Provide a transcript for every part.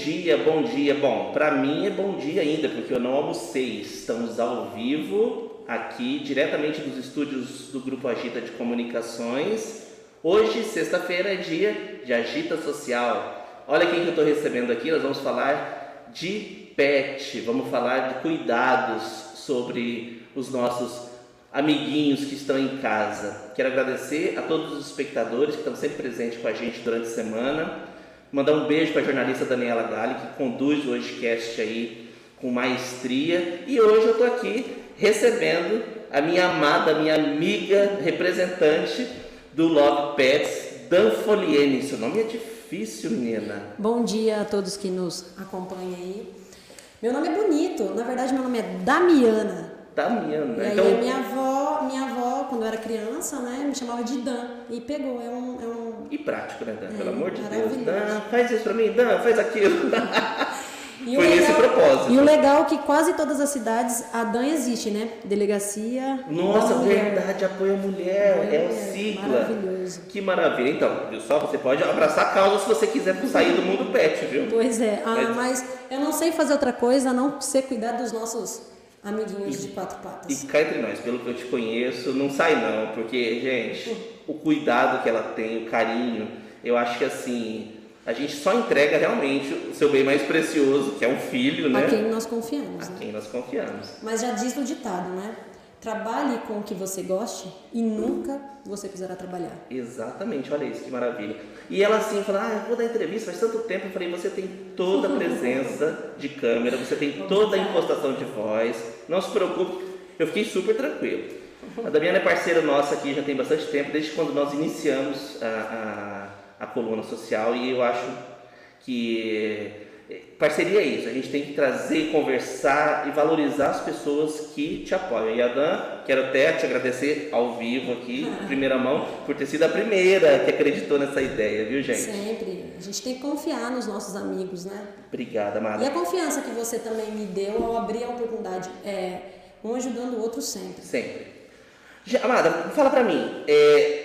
Bom dia, bom dia. Bom, para mim é bom dia ainda, porque eu não almocei. Estamos ao vivo aqui, diretamente dos estúdios do Grupo Agita de Comunicações. Hoje, sexta-feira, é dia de Agita Social. Olha quem que eu estou recebendo aqui. Nós vamos falar de pet, vamos falar de cuidados sobre os nossos amiguinhos que estão em casa. Quero agradecer a todos os espectadores que estão sempre presentes com a gente durante a semana. Mandar um beijo para a jornalista Daniela Galli, que conduz o Hojecast aí com maestria. E hoje eu estou aqui recebendo a minha amada, minha amiga representante do Love Pets, Dan Foliene. Seu nome é difícil, menina. Bom dia a todos que nos acompanham aí. Meu nome é bonito, na verdade meu nome é Damiana. Damiana. E então, aí minha avó, minha avó, quando eu era criança, né, me chamava de Dan e pegou. É um, é um e prático, né, Dan? É, Pelo amor de Deus. Dan, faz isso pra mim, Dan, faz aquilo. E Foi esse legal- propósito. E o legal é que quase todas as cidades a Dan existe, né? Delegacia. Nossa, verdade, apoio a mulher, é à o mulher, sigla. maravilhoso. Que maravilha. Então, viu só, você pode abraçar a causa se você quiser sair do mundo pet, viu? Pois é, ah, Mas- mas eu não sei fazer outra coisa a não ser cuidar dos nossos amiguinhos de quatro E patas. cá entre nós, pelo que eu te conheço, não sai não, porque, gente, o cuidado que ela tem, o carinho, eu acho que assim, a gente só entrega realmente o seu bem mais precioso, que é um filho, né? A quem nós confiamos, A né? quem nós confiamos. Mas já diz o ditado, né? Trabalhe com o que você goste e nunca você precisará trabalhar. Exatamente, olha isso, que maravilha. E ela assim fala, ah, eu vou dar entrevista, faz tanto tempo. Eu falei, você tem toda a presença de câmera, você tem toda a impostação de voz, não se preocupe. Eu fiquei super tranquilo. A Damiana é parceira nossa aqui já tem bastante tempo, desde quando nós iniciamos a, a, a coluna social e eu acho que parceria é isso, a gente tem que trazer, conversar e valorizar as pessoas que te apoiam. E a Dan, quero até te agradecer ao vivo aqui, primeira mão, por ter sido a primeira que acreditou nessa ideia, viu gente? Sempre. A gente tem que confiar nos nossos amigos, né? Obrigada, E a Mara. confiança que você também me deu ao abrir a oportunidade. É, um ajudando o outro sempre. Sempre. Já- Amada, fala pra mim, é,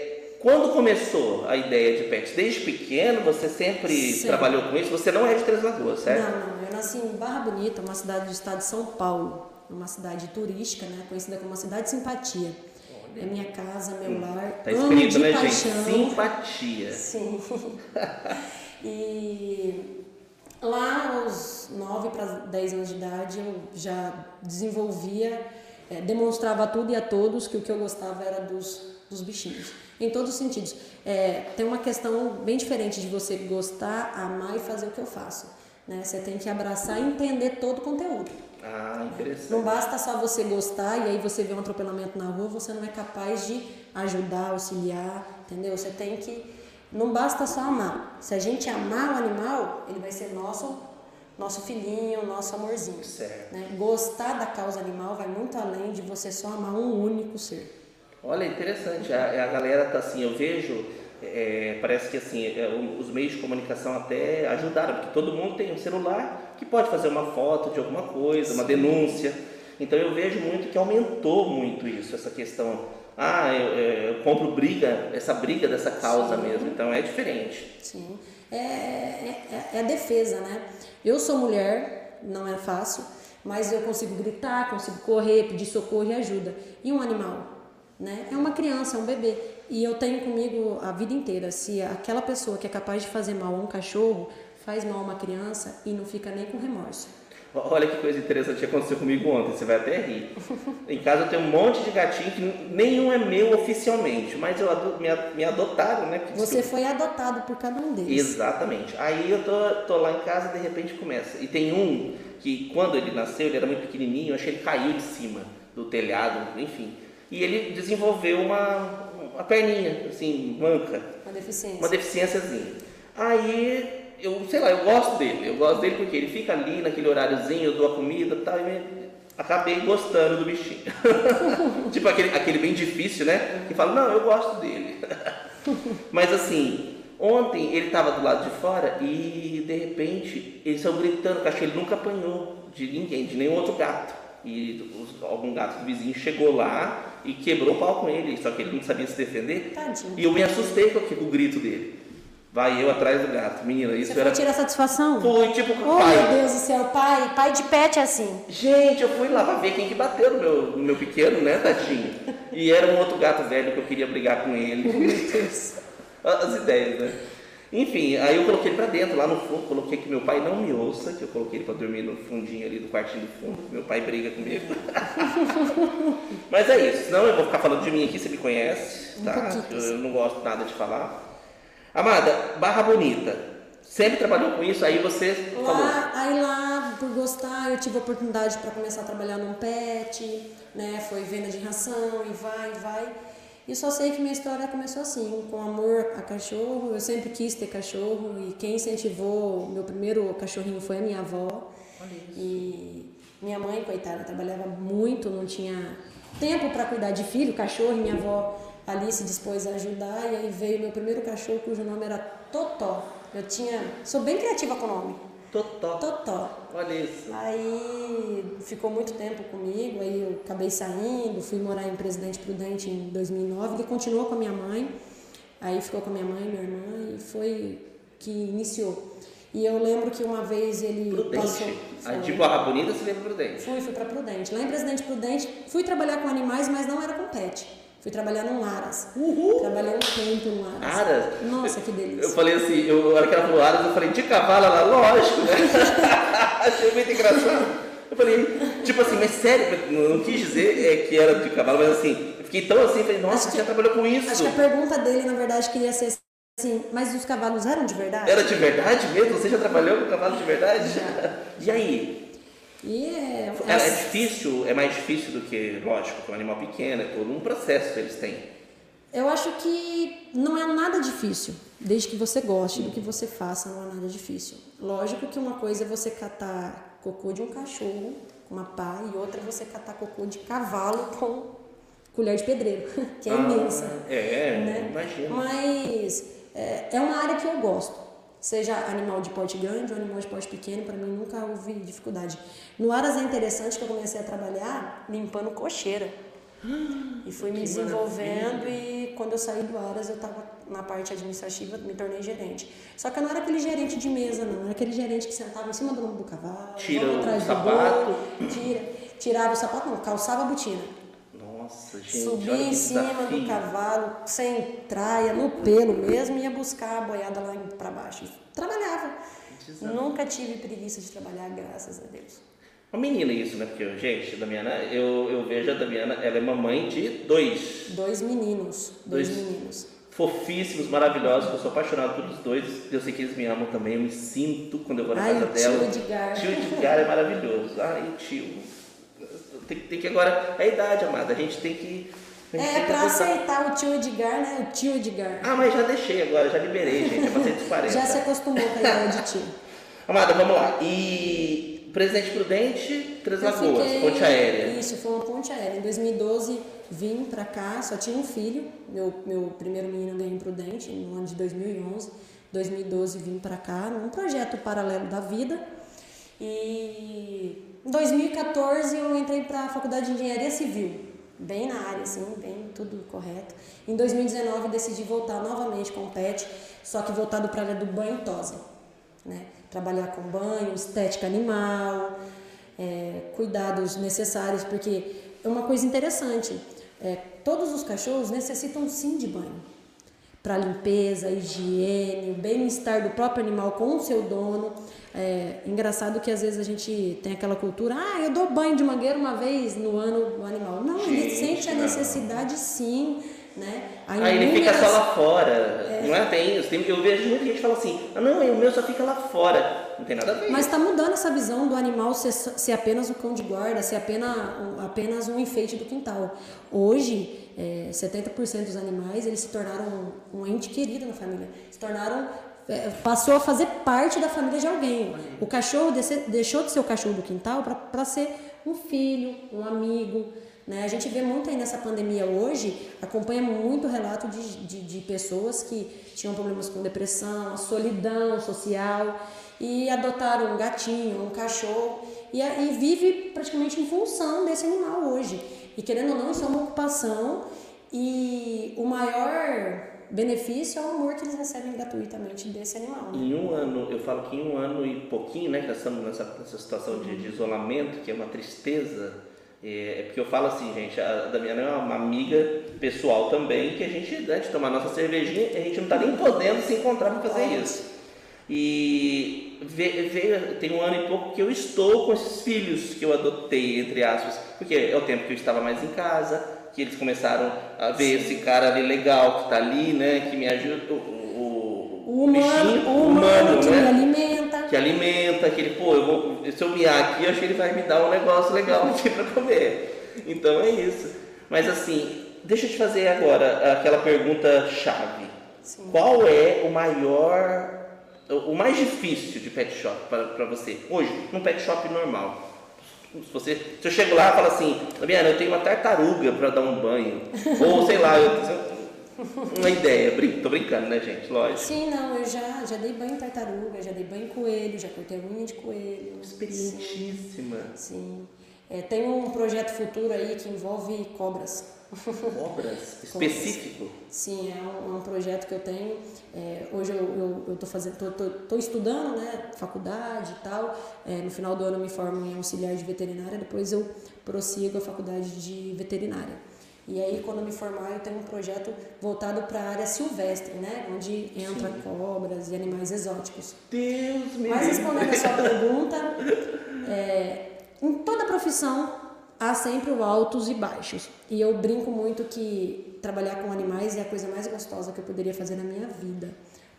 quando começou a ideia de pets? Desde pequeno você sempre Sempre. trabalhou com isso? Você não é de Três Lagoas, certo? Não, não. Eu nasci em Barra Bonita, uma cidade do estado de São Paulo. Uma cidade turística, né? Conhecida como uma cidade de simpatia. É minha casa, meu lar. Tá escrito, de né, paixão. gente? Simpatia. Sim. e lá aos 9 para 10 anos de idade eu já desenvolvia, eh, demonstrava a tudo e a todos que o que eu gostava era dos, dos bichinhos. Em todos os sentidos. Eh, tem uma questão bem diferente de você gostar, amar e fazer o que eu faço. Né? Você tem que abraçar e entender todo o conteúdo. Ah, Não interessante. basta só você gostar e aí você vê um atropelamento na rua, você não é capaz de ajudar, auxiliar, entendeu? Você tem que. Não basta só amar. Se a gente amar o animal, ele vai ser nosso, nosso filhinho, nosso amorzinho. Certo. Né? Gostar da causa animal vai muito além de você só amar um único ser. Olha, interessante. A, a galera tá assim, eu vejo, é, parece que assim, é, os meios de comunicação até ajudaram, porque todo mundo tem um celular que pode fazer uma foto de alguma coisa, uma denúncia. Então eu vejo muito que aumentou muito isso, essa questão. Ah, eu, é, eu compro briga, essa briga dessa causa Sim. mesmo. Então é diferente. Sim. É, é, é, é a defesa, né? Eu sou mulher, não é fácil, mas eu consigo gritar, consigo correr, pedir socorro e ajuda. E um animal? Né? É uma criança, é um bebê. E eu tenho comigo a vida inteira. Se aquela pessoa que é capaz de fazer mal a um cachorro faz mal a uma criança e não fica nem com remorso. Olha que coisa interessante que aconteceu comigo ontem, você vai até rir. Em casa eu tenho um monte de gatinho que nenhum é meu oficialmente, mas eu ado- me, me adotaram, né? Porque Você foi adotado por cada um deles. Exatamente. Aí eu tô, tô lá em casa e de repente começa. E tem um que quando ele nasceu, ele era muito pequenininho, eu achei que ele caiu de cima do telhado, enfim. E ele desenvolveu uma, uma perninha, assim, manca, Uma deficiência. uma deficiênciazinha. Aí eu, sei lá, eu gosto dele. Eu gosto dele porque ele fica ali naquele horáriozinho, eu dou a comida e tal, e me- acabei gostando do bichinho. tipo aquele, aquele bem difícil, né? Que fala, não, eu gosto dele. Mas assim, ontem ele estava do lado de fora e de repente eles saiu gritando, o cachorro ele nunca apanhou de ninguém, de nenhum outro gato. E os- algum gato do vizinho chegou lá e quebrou o pau com ele, só que ele não sabia se defender. Tadinho. E eu me assustei com o grito dele. Vai eu atrás do gato. Menina, isso Você era. foi tirar satisfação? Fui, tipo, Oh, pai. meu Deus do céu, pai, pai de pet é assim. Gente, eu fui lá pra ver quem que bateu no meu, no meu pequeno, né, tadinho? E era um outro gato velho que eu queria brigar com ele. Meu Deus. As ideias, né? Enfim, aí eu coloquei ele pra dentro, lá no fundo, coloquei que meu pai não me ouça, que eu coloquei ele pra dormir no fundinho ali do quartinho do fundo, meu pai briga comigo. Mas é isso, senão eu vou ficar falando de mim aqui, você me conhece, tá? Eu, eu não gosto nada de falar. Amada, Barra Bonita, sempre trabalhou com isso, aí você falou. Lá, aí lá, por gostar, eu tive a oportunidade para começar a trabalhar num pet, né? Foi venda de ração e vai, e vai. E só sei que minha história começou assim, com amor a cachorro. Eu sempre quis ter cachorro e quem incentivou meu primeiro cachorrinho foi a minha avó. E minha mãe, coitada, trabalhava muito, não tinha tempo para cuidar de filho, cachorro, e minha avó ali se dispôs a ajudar. E aí veio meu primeiro cachorro, cujo nome era Totó. Eu tinha. Sou bem criativa com o nome. Totó. Totó. Olha isso. Aí ficou muito tempo comigo, aí eu acabei saindo, fui morar em Presidente Prudente em 2009, ele continuou com a minha mãe, aí ficou com a minha mãe, minha irmã, e foi que iniciou. E eu lembro que uma vez ele passou... Prudente. A foi. de Barra Bonita você lembra Prudente. Fui, fui para Prudente. Lá em Presidente Prudente, fui trabalhar com animais, mas não era com pet. Fui trabalhar num Aras. Uhul. Trabalhei um tempo num Aras. Aras? Nossa, que delícia. Eu falei assim, eu, na hora que ela falou Aras, eu falei, de cavalo, ela, lógico, né? Achei muito engraçado. Eu falei, tipo assim, mas sério, eu não quis dizer é, que era de cavalo, mas assim, eu fiquei tão assim, falei, nossa, Acho você que- já trabalhou com isso. Acho que a pergunta dele, na verdade, queria ser assim, mas os cavalos eram de verdade? Era de verdade mesmo? Você já trabalhou com cavalo de verdade? E aí? E é, É, é difícil, é mais difícil do que, lógico, que um animal pequeno, é todo um processo que eles têm. Eu acho que não é nada difícil, desde que você goste do que você faça, não é nada difícil. Lógico que uma coisa é você catar cocô de um cachorro com uma pá e outra é você catar cocô de cavalo com colher de pedreiro, que é Ah, imensa. É, né? imagina. Mas é, é uma área que eu gosto. Seja animal de porte grande ou animal de porte pequeno, para mim nunca houve dificuldade. No Aras é interessante que eu comecei a trabalhar limpando cocheira. E fui me desenvolvendo e quando eu saí do Aras eu estava na parte administrativa, me tornei gerente. Só que eu não era aquele gerente de mesa, não. Era aquele gerente que sentava em cima do lombo do cavalo, Tira vamos o atrás do sapato. boi, tira, tirava o sapato, não, calçava a botina. Nossa, gente, Subia em cima desafio. do cavalo, sem traia, no pelo mesmo, ia buscar a boiada lá para baixo. Trabalhava. Desafio. Nunca tive preguiça de trabalhar, graças a Deus. Uma menina isso, né? Porque, gente, a Damiana, eu, eu vejo a Damiana, ela é mamãe de dois. Dois meninos, dois, Dois. meninos. Fofíssimos, maravilhosos, que eu sou apaixonado pelos dois. Eu sei que eles me amam também, eu me sinto quando eu vou na Ai, casa o tio dela. Edgar. Tio Edgar é maravilhoso. Ai, tio. Tem, tem que agora. É a idade, amada. A gente tem que. gente É, tem que pra aceitar o tio Edgar, né? O tio Edgar. Ah, mas já deixei agora, já liberei, gente. É pra 140. Já se acostumou com a ideia de tio. Amada, vamos lá. E Presidente Prudente, Três Eu Lagoas, fiquei- ponte aérea. Isso, foi uma ponte aérea. Em 2012 vim pra cá, só tinha um filho. Meu, meu primeiro menino ganhei em Prudente, no ano de 2011. 2012 vim pra cá, num projeto paralelo da vida. E em 2014 eu entrei pra Faculdade de Engenharia Civil. Bem na área, assim, bem tudo correto. Em 2019 decidi voltar novamente com o PET, só que voltado para a área do banho tosa. Né? Trabalhar com banho, estética animal, é, cuidados necessários, porque é uma coisa interessante. é, todos os cachorros necessitam sim de banho para limpeza, higiene, o bem-estar do próprio animal com o seu dono. É engraçado que às vezes a gente tem aquela cultura, ah, eu dou banho de mangueira uma vez no ano do animal. Não, ele Gente, sente a não. necessidade sim, né? Aí ele fica só lá fora. Não é? Tem, tem, eu vejo muita gente fala assim, ah não, o meu só fica lá fora. Não tem nada a ver. Mas está mudando essa visão do animal ser, ser apenas o cão de guarda, ser apenas, um- apenas um enfeite do quintal. Hoje, é, 70% dos animais eles se tornaram um, um ente querido na família. Se tornaram, é, passou a fazer parte da família de alguém. O cachorro deixou de ser o cachorro do quintal para ser um filho, um amigo. Né? A gente vê muito aí nessa pandemia hoje, acompanha muito relato de, de, de pessoas que tinham problemas com depressão, solidão social e adotaram um gatinho, um cachorro e, a- e vive praticamente em função desse animal hoje. E querendo ou não, isso é uma ocupação e o maior benefício ao amor que eles recebem gratuitamente desse animal. Né? Em um ano, eu falo que em um ano e pouquinho, né, que nós estamos nessa, nessa situação de, de isolamento, que é uma tristeza, é, é porque eu falo assim, gente, a Damiana é uma amiga pessoal também, que a gente, né, de tomar nossa cervejinha, a gente não está nem podendo se encontrar para fazer isso. E veio, tem um ano e pouco que eu estou com esses filhos que eu adotei, entre aspas, porque é o tempo que eu estava mais em casa, que eles começaram a ver esse cara ali legal que está ali, né, que me ajuda, o, o, o humano, bichinho, o humano, que né, alimenta. Que alimenta, que ele, pô, eu vou, se eu miar aqui, eu acho que ele vai me dar um negócio legal aqui para comer. Então é isso. Mas assim, deixa eu te fazer agora aquela pergunta chave. Sim. Qual é o maior o mais difícil de pet shop para você hoje, num pet shop normal? Se, você, se eu chego lá e falo assim, Fabiana, eu tenho uma tartaruga para dar um banho, ou sei lá, eu, uma ideia, brin tô brincando, né, gente? Lógico. Sim, não, eu já, já dei banho em tartaruga, já dei banho em coelho, já cortei unha de coelho. Experientíssima. Sim. sim. É, tem um projeto futuro aí que envolve cobras. Obras? Específico? Sim, é um, é um, projeto que eu tenho. É, hoje eu estou fazendo, tô, tô, tô, estudando, né, faculdade e tal. É, no final do ano eu me formo em auxiliar de veterinária, depois eu prossigo a faculdade de veterinária. E aí, quando eu me formar, eu tenho um projeto voltado para a área silvestre, né? Onde entra Sim. cobras e animais exóticos. Deus Mas respondendo a sua pergunta, é, em toda profissão há sempre o altos e baixos. E eu brinco muito que trabalhar com animais é a coisa mais gostosa que eu poderia fazer na minha vida.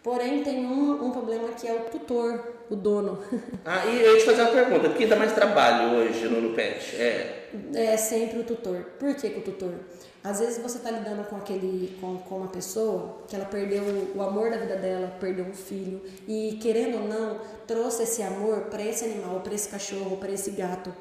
Porém, tem um, um problema que é o tutor, o dono. Ah, e eu ia te fazer uma pergunta: quem dá mais trabalho hoje no, no pet? É... é sempre o tutor. Por que, que o tutor? Às vezes você está lidando com aquele com, com uma pessoa que ela perdeu o amor da vida dela, perdeu um filho e querendo ou não trouxe esse amor para esse animal, para esse cachorro, para esse gato.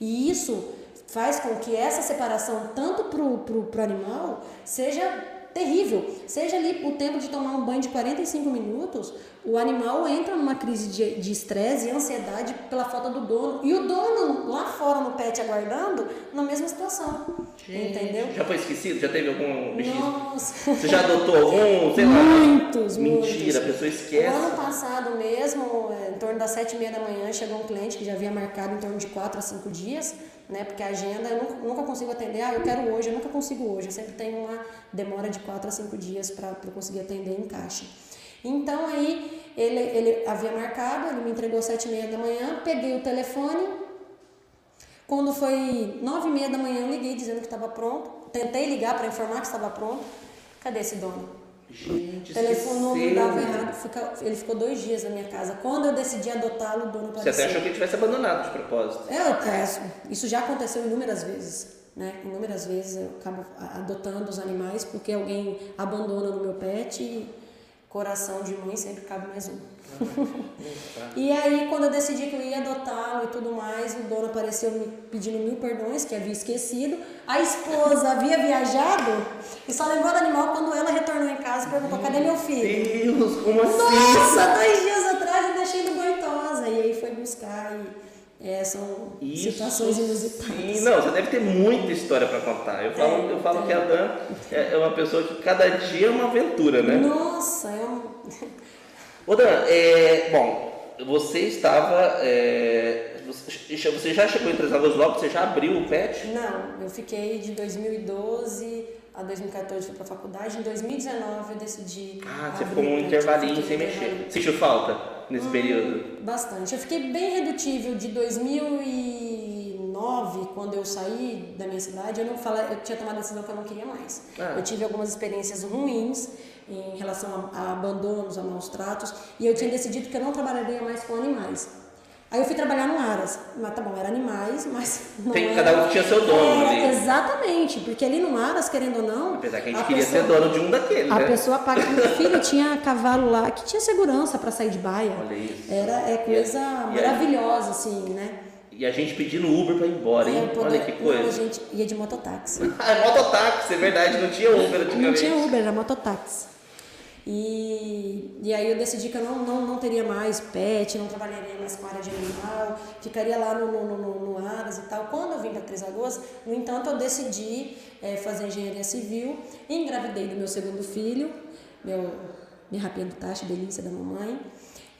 E isso faz com que essa separação, tanto para o animal, seja terrível. Seja ali o tempo de tomar um banho de 45 minutos, o animal entra numa crise de estresse e ansiedade pela falta do dono. E o dono lá fora no pet aguardando, na mesma situação. Gente, entendeu? Já foi esquecido? Já teve algum bichinho? Nossa. Você já adotou algum? Sei lá. Muitos, Mentira, muitos. a pessoa esquece. No ano passado mesmo, é, em torno das sete e meia da manhã, chegou um cliente que já havia marcado em torno de quatro a cinco dias né? Porque a agenda eu nunca, nunca, consigo atender, ah, eu quero hoje, eu nunca consigo hoje. Eu sempre tenho uma demora de 4 a 5 dias para eu conseguir atender em caixa. Então aí ele, ele havia marcado, ele me entregou às 7 e meia da manhã, peguei o telefone. Quando foi 9 e meia da manhã, eu liguei dizendo que estava pronto. Tentei ligar para informar que estava pronto. Cadê esse dono? Gente, o telefone não dava errado. Ele ficou dois dias na minha casa. Quando eu decidi adotá-lo, o dono apareceu. Você até achou que ele tivesse abandonado de propósito? É, eu peço. Isso já aconteceu inúmeras vezes. Né? Inúmeras vezes eu acabo adotando os animais porque alguém abandona no meu pet e coração de mãe sempre cabe mais um. e aí, quando eu decidi que eu ia adotá-lo e tudo mais, o dono apareceu me pedindo mil perdões, que havia esquecido. A esposa havia viajado e só lembrou do animal quando ela retornou em casa e perguntou: cadê meu filho? Deus, como assim? Nossa, dois dias atrás eu deixei no Boitosa. E aí foi buscar e. É, são Isso, situações inusitadas. Sim, não, você deve ter muita história para contar. Eu falo, é, eu falo é. que a Dan é, é uma pessoa que cada dia é uma aventura, né? Nossa, é um. Ô Dan, é, bom, você estava. É, você já chegou em Três Lagoas logo? Você já abriu o PET? Não, eu fiquei de 2012 a 2014 fui para a faculdade. Em 2019 eu decidi. Ah, você ficou um intervalinho sem mexer. Sentiu falta nesse hum, período? Bastante. Eu fiquei bem redutível de 2009, quando eu saí da minha cidade. Eu não falei, eu tinha tomado a decisão que eu não queria mais. Ah. Eu tive algumas experiências ruins em relação a, a abandonos, a maus tratos, e eu tinha decidido que eu não trabalharia mais com animais. Aí eu fui trabalhar no Aras. Mas tá bom, era animais, mas não Tem, era... Cada um tinha seu dono ali. Exatamente, porque ali no Aras, querendo ou não... Apesar que a gente a queria pessoa, ser dono de um daqueles, A né? pessoa paga... Meu filho tinha cavalo lá que tinha segurança para sair de baia. Olha isso. Era é coisa maravilhosa, assim, né? E a gente pedindo Uber para ir embora, hein? É, Olha que coisa. Não, a gente ia de mototáxi. ah, é mototáxi, é verdade, não tinha Uber antigamente. Não tinha Uber, era mototáxi. E, e aí eu decidi que eu não, não, não teria mais pet, não trabalharia mais com área de animal, ficaria lá no, no, no, no Aras e tal. Quando eu vim para Três Lagoas, no entanto, eu decidi é, fazer engenharia civil, engravidei do meu segundo filho, meu, minha rapinha do tacho, delícia da mamãe.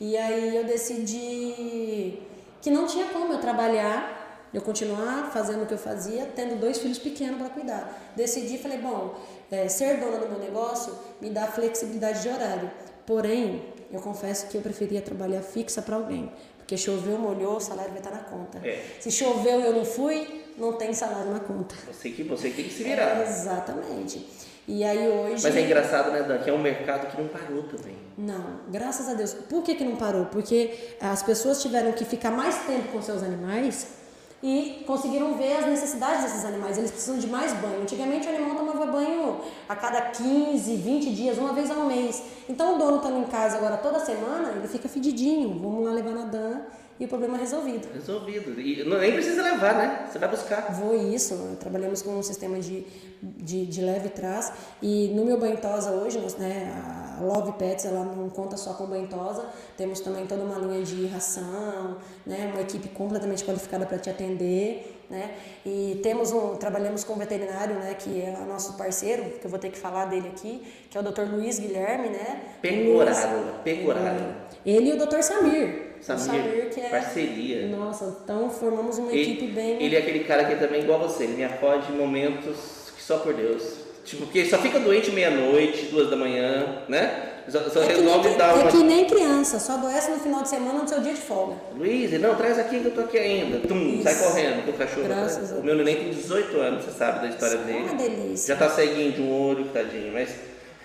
E aí eu decidi que não tinha como eu trabalhar, eu continuar fazendo o que eu fazia, tendo dois filhos pequenos para cuidar. Decidi, falei, bom, é, ser dona do meu negócio me dá flexibilidade de horário. Porém, eu confesso que eu preferia trabalhar fixa para alguém. Porque choveu, molhou, o salário vai estar na conta. É. Se choveu e eu não fui, não tem salário na conta. Você que, você que tem que se virar. É, exatamente. E aí hoje. Mas é engraçado, né, Dan, que é um mercado que não parou também. Não, graças a Deus. Por que, que não parou? Porque as pessoas tiveram que ficar mais tempo com seus animais e conseguiram ver as necessidades desses animais. Eles precisam de mais banho. Antigamente o animal tomava banho a cada 15, 20 dias, uma vez ao mês. Então o dono estando em casa agora toda semana, ele fica fedidinho. Vamos lá levar na Dan e o problema é resolvido. Resolvido. E não, nem precisa levar, né? Você vai buscar. Vou isso. Trabalhamos com um sistema de, de, de leve trás. E no meu banho tosa hoje, né, a Love Pets ela não conta só com banho tosa. Temos também toda uma linha de ração, né, uma equipe completamente qualificada para te atender. Né? E temos um, trabalhamos com um veterinário, né, que é o nosso parceiro, que eu vou ter que falar dele aqui, que é o Dr. Luiz Guilherme, né? Pecoraro, Pecoraro. Ele e o Dr. Samir. Samir, Samir que é parceria. Nossa, então formamos uma Ele, equipe bem ele é aquele cara que é também igual a você, ele me acode em momentos que só por Deus. Tipo, porque só fica doente meia-noite, duas da manhã, né? Só, só é que, resolve nem, dar é uma. que nem criança, só adoece no final de semana no seu dia de folga. Luiz, não, traz aqui que eu tô aqui ainda. Tum, Isso. sai correndo com o cachorro. Graças a o meu neném tem 18 anos, você sabe da história Isso é dele. uma delícia. Já tá ceguinho de um olho, tadinho. Mas.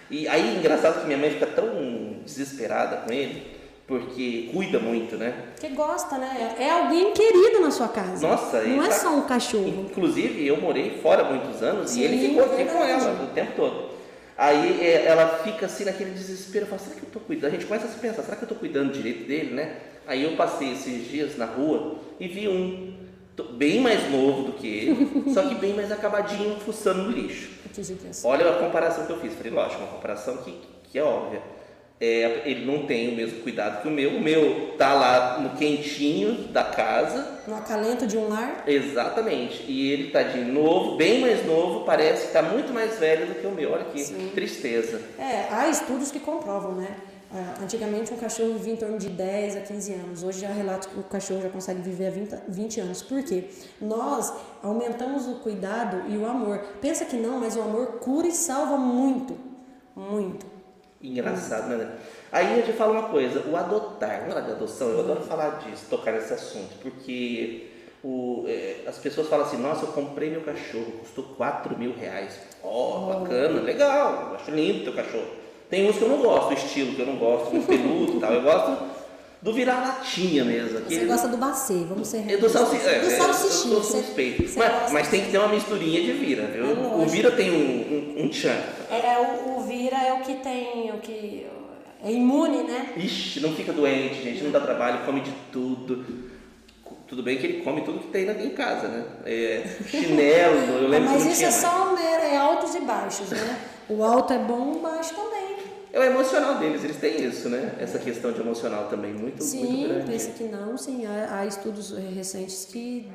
E aí, engraçado que minha mãe fica tão desesperada com ele, porque cuida muito, né? Porque gosta, né? É alguém querido na sua casa. Nossa, Não é tá- só um cachorro. Inclusive, eu morei fora há muitos anos Sim, e ele ficou aqui com ela o tempo todo. Aí é, ela fica assim naquele desespero, fala, será que eu tô cuidando? A gente começa a se pensar, será que eu tô cuidando direito dele, né? Aí eu passei esses dias na rua e vi um bem mais novo do que ele, só que bem mais acabadinho, fuçando no lixo. Que. Olha a comparação que eu fiz. Falei, lógico, uma comparação que, que é óbvia. É, ele não tem o mesmo cuidado que o meu. O meu tá lá no quentinho da casa, No acalento de um lar. Exatamente. E ele tá de novo, bem mais novo, parece que tá muito mais velho do que o meu. Olha que tristeza. É, há estudos que comprovam, né? Ah, Antigamente um cachorro vivia em torno de 10 a 15 anos. Hoje já há relatos que o cachorro já consegue viver a 20, 20 anos. Por quê? Nós aumentamos o cuidado e o amor. Pensa que não, mas o amor cura e salva muito. Muito. Engraçado, né? Aí eu te falo uma coisa, o adotar, vamos falar de adoção, eu adoro falar disso, tocar nesse assunto, porque o, é, as pessoas falam assim, nossa, eu comprei meu cachorro, custou 4 mil reais. Ó, bacana, legal, acho lindo teu cachorro. Tem uns que eu não gosto, o estilo que eu não gosto, muito peludo e tal, eu gosto do vira-latinha mesmo. Você gosta do bacê, vamos ser do salsi... é, Do é, salsichinho. Eu sou suspeito. você Mas, mas tem que ter uma misturinha de vira, viu? É o vira tem um, um, um tchan. É, é, o, o vira é o que tem, o que é imune, né? Ixi, não fica doente, gente, não dá trabalho, come de tudo. Tudo bem que ele come tudo que tem na- em casa, né? É, chinelo, eu lembro Mas isso é só mero, é altos e baixos, né? O alto é bom, o baixo também. É o emocional deles, eles têm isso, né? Essa questão de emocional também, muito, muito Sim, grande. pensa que não, sim. Há, há estudos recentes que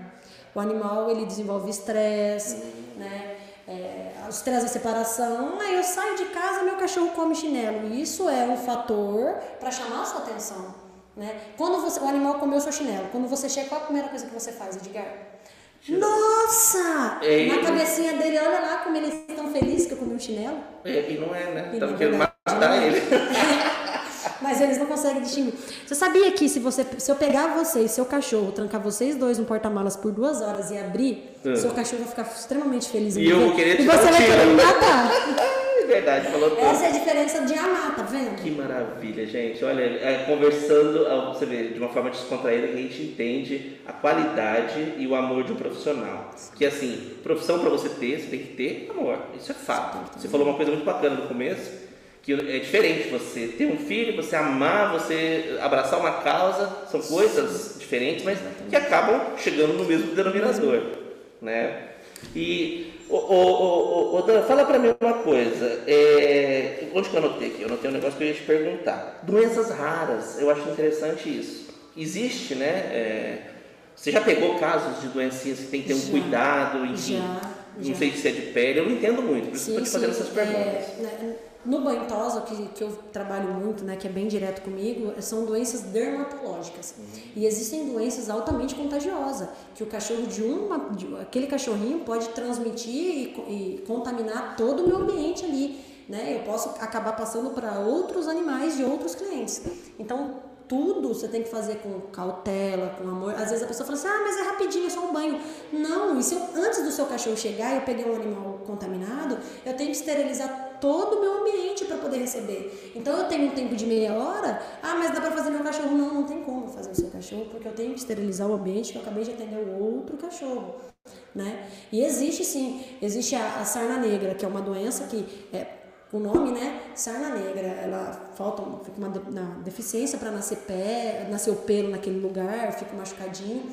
o animal ele desenvolve estresse, né? É, o estresse da separação. Aí eu saio de casa, meu cachorro come chinelo. Isso é um fator para chamar a sua atenção, né? Quando você, o animal comeu seu chinelo, quando você chega, qual a primeira coisa que você faz, Edgar? Nossa! É, Na ele- cabecinha dele, olha lá como eles estão felizes que eu comi um chinelo. É, e não é, né? Então na querendo matar não é. ele. Mas eles não conseguem distinguir. Você sabia que se, você, se eu pegar você e seu cachorro, trancar vocês dois no porta-malas por duas horas e abrir, Hum. seu cachorro vai ficar extremamente feliz em E eu vou querer E te dar você vai querer me matar. É verdade, falou tudo. Essa é a diferença de amar, tá vendo? Que maravilha, gente. Olha, é, conversando, ah, você vê, de uma forma descontraída, que a gente entende a qualidade e o amor de um profissional. Que assim, profissão para você ter, você tem que ter amor. Isso é fato. Você falou uma coisa muito bacana no começo, que é diferente você ter um filho, você amar, você abraçar uma causa, são coisas diferentes, mas que acabam chegando no mesmo denominador, né? E ô, ô, ô, Dan, fala pra mim uma coisa. É, onde que eu anotei aqui? Eu anotei um negócio que eu ia te perguntar. Doenças raras, eu acho interessante isso. Existe, né? é, você já pegou casos de doencinhas que tem que ter um Já, cuidado, enfim. já, Não já. sei se é de pele, eu não entendo muito, por isso que eu tô te fazendo essas perguntas. É, né, No banho tosa, que, que eu trabalho muito, né, que é bem direto comigo, são doenças dermatológicas. E existem doenças altamente contagiosas, que o cachorro de uma, de, aquele cachorrinho pode transmitir e, e contaminar todo o meu ambiente ali. Né? Eu posso acabar passando para outros animais de outros clientes. Então, tudo você tem que fazer com cautela, com amor. Às vezes a pessoa fala assim: ah, mas é rapidinho, é só um banho. Não, e se eu, antes do seu cachorro chegar e eu peguei um animal contaminado, eu tenho que esterilizar todo o meu ambiente para poder receber. Então eu tenho um tempo de meia hora, ah, mas dá para fazer meu cachorro? Não, não tem como fazer o seu cachorro, porque eu tenho que esterilizar o ambiente que eu acabei de atender o outro cachorro. Né? E existe sim, existe a, a sarna negra, que é uma doença que é, o nome, né? Sarna negra, ela falta fica uma, uma deficiência para nascer pé, nascer o pelo naquele lugar, fica machucadinho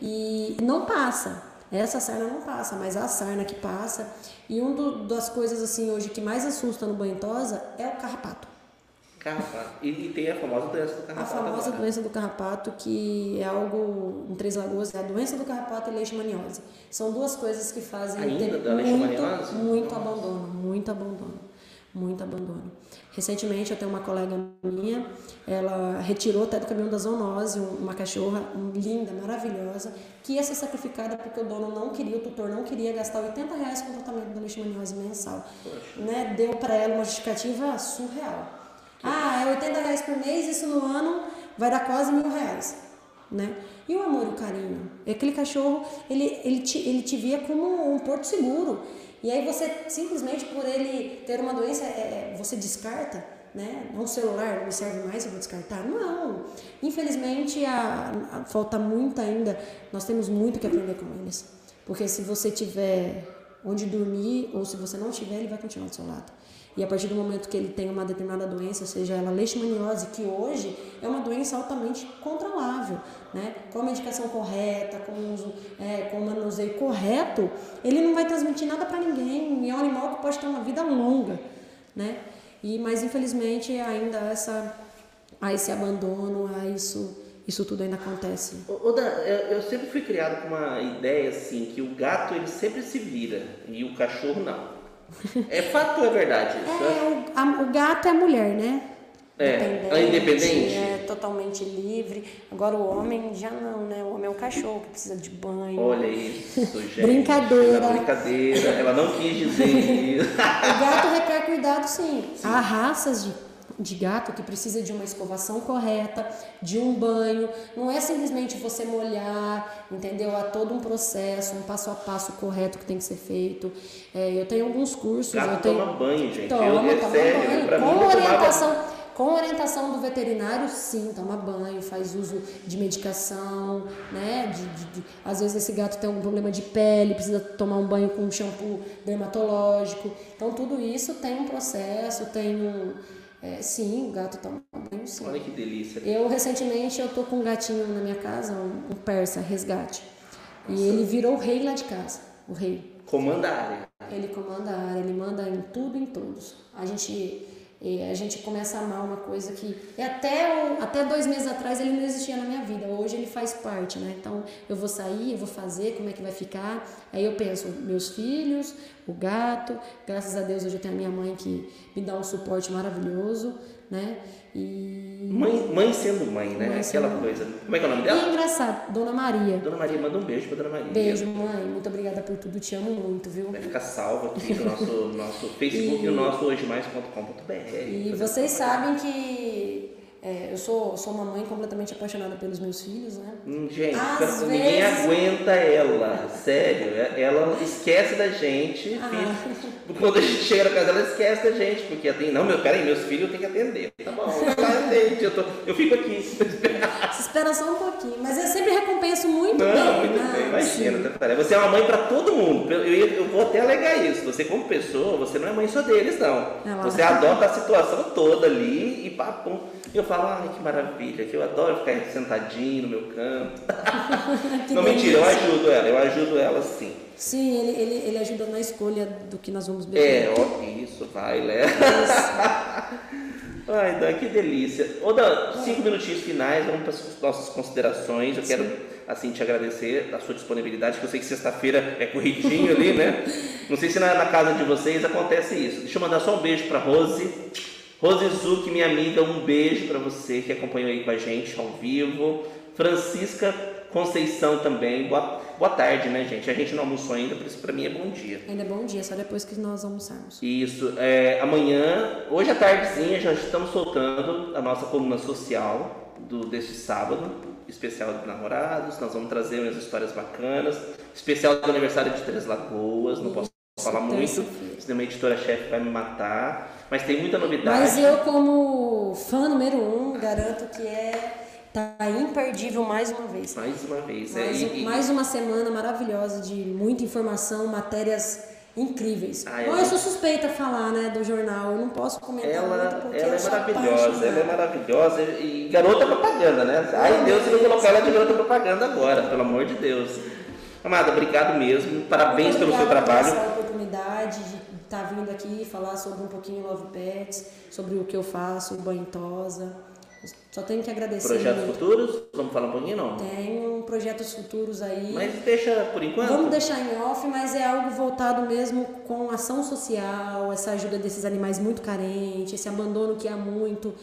e não passa. Essa sarna não passa, mas a sarna que passa. E uma das coisas assim hoje que mais assusta no banho tosa é o carrapato. Carrapato. E, tem a famosa doença do carrapato. A famosa agora. doença do carrapato, que é algo em Três Lagoas, é a doença do carrapato e leishmaniose. São duas coisas que fazem Ainda? Muito, muito abandono, muito abandono muito abandono. Recentemente eu tenho uma colega minha, ela retirou até do caminhão da zoonose uma cachorra linda, maravilhosa, que ia ser sacrificada porque o dono não queria, o tutor não queria gastar 80 reais com o tratamento da leishmaniose mensal. Né? Deu para ela uma justificativa surreal. Ah, é 80 reais por mês, isso no ano vai dar quase mil reais. Né? E o amor e o carinho? Aquele cachorro, ele, ele, te, ele te via como um porto seguro. E aí você, simplesmente por ele ter uma doença, é, é você descarta, né? Um celular não me serve mais, eu vou descartar. Não. Infelizmente, a, a, falta muito ainda. Nós temos muito que aprender com eles. Porque se você tiver onde dormir, ou se você não tiver, ele vai continuar do seu lado. E a partir do momento que ele tem uma determinada doença, seja ela leishmaniose, que hoje é uma doença altamente controlável, né? com a medicação correta, com o uso, é, com o manuseio correto, ele não vai transmitir nada para ninguém. E é um animal que pode ter uma vida longa. Né? E, mas infelizmente ainda essa, há esse abandono, há isso isso tudo ainda acontece. Oda, eu, eu, sempre fui criado com uma ideia assim que o gato ele sempre se vira e o cachorro não. É fato ou é verdade isso? É, o, a, o gato é a mulher, né? É, é independente? É totalmente livre. Agora o homem já não, né? O homem é um cachorro que precisa de banho. Olha isso, gente. brincadeira. brincadeira. Ela não quis dizer isso. o gato requer cuidado, sim. sim. Há raças de de gato que precisa de uma escovação correta, de um banho. Não é simplesmente você molhar, entendeu? Há todo um processo, um passo a passo correto que tem que ser feito. É, eu tenho alguns cursos. Gato eu tenho... toma banho, gente. Toma, eu, toma sério, banho. Com orientação. Tomava... Com orientação do veterinário, sim, toma banho, faz uso de medicação, né? De, de, de, às vezes esse gato tem um problema de pele, precisa tomar um banho com um shampoo dermatológico. Então tudo isso tem um processo, tem um, é, sim, o gato toma banho sim. Olha que delícia. Eu recentemente eu tô com um gatinho na minha casa, um, um persa, resgate. Nossa. E ele virou o rei lá de casa, o rei. Comanda a área. Ele comanda a área, ele manda em tudo e em todos. A gente a gente começa a amar uma coisa que até, até dois meses atrás ele não existia na minha vida. Hoje ele faz parte, né? Então eu vou sair, eu vou fazer, como é que vai ficar? Aí eu penso, meus filhos, o gato. Graças a Deus hoje eu tenho a minha mãe que me dá um suporte maravilhoso, né? E... Mãe, mãe sendo mãe, né? Mãe Aquela mãe. coisa. Como é que é o nome dela? E é engraçado, Dona Maria. Dona Maria, manda um beijo pra Dona Maria. Beijo, mãe. Muito obrigada por tudo. Te amo muito, viu? Vai ficar salvo aqui no nosso, nosso Facebook e, e no nosso hojemais.com.br. E vocês sabem que é, eu sou, sou uma mãe completamente apaixonada pelos meus filhos, né? Hum, gente, Às ninguém vezes... aguenta ela, sério. É, ela esquece da gente. Ah. Quando a gente chega na casa dela, esquece da gente, porque tem, não, meu, peraí, meus filhos eu tenho que atender. Tá bom, eu, tô, eu fico aqui. Se espera só um pouquinho, mas eu sempre recompenso muito não, bem. Muito bem, imagina. Tá, você é uma mãe para todo mundo. Eu, eu, vou até alegar isso. Você, como pessoa, você não é mãe só deles, não. Ela você adota a situação toda ali e papum. Eu falo, ai que maravilha, que eu adoro ficar sentadinho no meu canto. não, mentira, eu ajudo ela, eu ajudo ela sim. Sim, ele, ele, ele ajuda na escolha do que nós vamos beber. É, ó, isso, vai, Léo. Ai, Dan, que delícia. Ô, Dan, cinco minutinhos finais, vamos para as nossas considerações. Eu Sim. quero, assim, te agradecer a sua disponibilidade, que eu sei que sexta-feira é corridinho ali, né? Não sei se na, na, casa de vocês acontece isso. Deixa eu mandar só um beijo para Rose. Rose Zuc, minha amiga, um beijo para você que acompanhou aí com a gente ao vivo. Francisca Conceição também. Boa, boa tarde, né, gente? A gente não almoçou ainda, por isso para mim é bom dia. Ainda é bom dia, só depois que nós almoçarmos. Isso. É, amanhã, hoje à tardezinha, já estamos soltando a nossa coluna social do deste sábado, especial de namorados. Nós vamos trazer umas histórias bacanas. Especial do aniversário de Três Lagoas, não posso falar muito, senão a editora-chefe vai me matar. Mas tem muita novidade. Mas eu, como fã número um, garanto que é Tá imperdível mais uma vez. Mais uma vez. Mais, é, e, mais uma semana maravilhosa de muita informação, matérias incríveis. Ah, eu sou suspeita a falar, né, do jornal. Eu não posso comentar ela, muito porque ela é maravilhosa, ela é maravilhosa e garota propaganda, né? Ai, Deus, se eu colocar ela de garota propaganda agora, pelo amor de Deus. Amada, obrigado mesmo. Parabéns pelo seu trabalho. Oportunidade de estar tá vindo aqui falar sobre um pouquinho Love Pets, sobre o que eu faço, banho tosa. Só tenho que agradecer. Projetos muito. futuros? Vamos falar um pouquinho, não? Tenho projetos futuros aí. Mas deixa por enquanto? Vamos deixar em off, mas é algo voltado mesmo com ação social, essa ajuda desses animais muito carentes, esse abandono que há muito.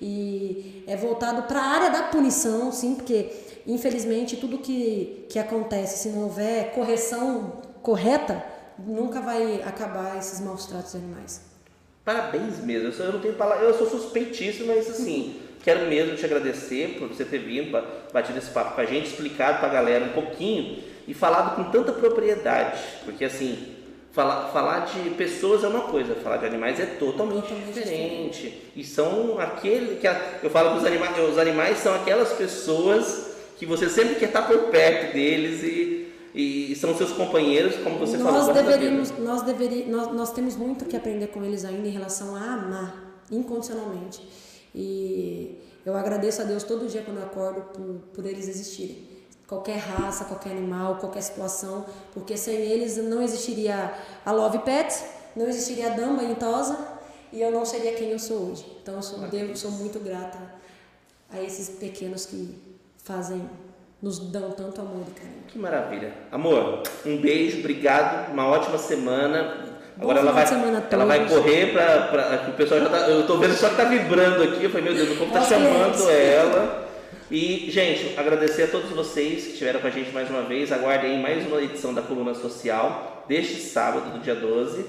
E é voltado para a área da punição, sim, porque infelizmente tudo que, que acontece, se não houver correção correta, nunca vai acabar esses maus tratos animais. Parabéns mesmo. Eu não tenho palavra, eu sou suspeitíssimo, mas assim. Quero mesmo te agradecer por você ter vindo, batido esse papo com a gente, explicado para a galera um pouquinho e falado com tanta propriedade, porque assim, falar, falar de pessoas é uma coisa, falar de animais é totalmente, totalmente diferente. diferente. E são aquele que a, eu falo que os animais, os animais são aquelas pessoas que você sempre quer estar por perto deles e e são seus companheiros, como você nós falou. Deveríamos, nós, deveríamos, nós, nós temos muito que aprender com eles ainda em relação a amar incondicionalmente. E eu agradeço a Deus todo dia quando eu acordo por, por eles existirem. Qualquer raça, qualquer animal, qualquer situação, porque sem eles não existiria a Love Pets, não existiria a Dama Intosa e eu não seria quem eu sou hoje. Então eu sou, Deus, sou muito grata a esses pequenos que fazem, nos dão tanto amor e carinho. Que maravilha. Amor, um beijo, obrigado, uma ótima semana. Agora ela vai, ela vai correr para o pessoal já tá, eu estou vendo só que tá vibrando aqui. Eu falei, meu Deus, o povo tá chamando ela. E, gente, agradecer a todos vocês que estiveram com a gente mais uma vez. Aguardem mais uma edição da Coluna Social deste sábado, do dia 12.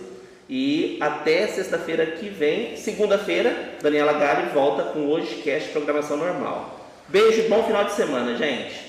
E até sexta-feira que vem, segunda-feira, Daniela Gari volta com Hoje Cast Programação Normal. Beijo, bom final de semana, gente.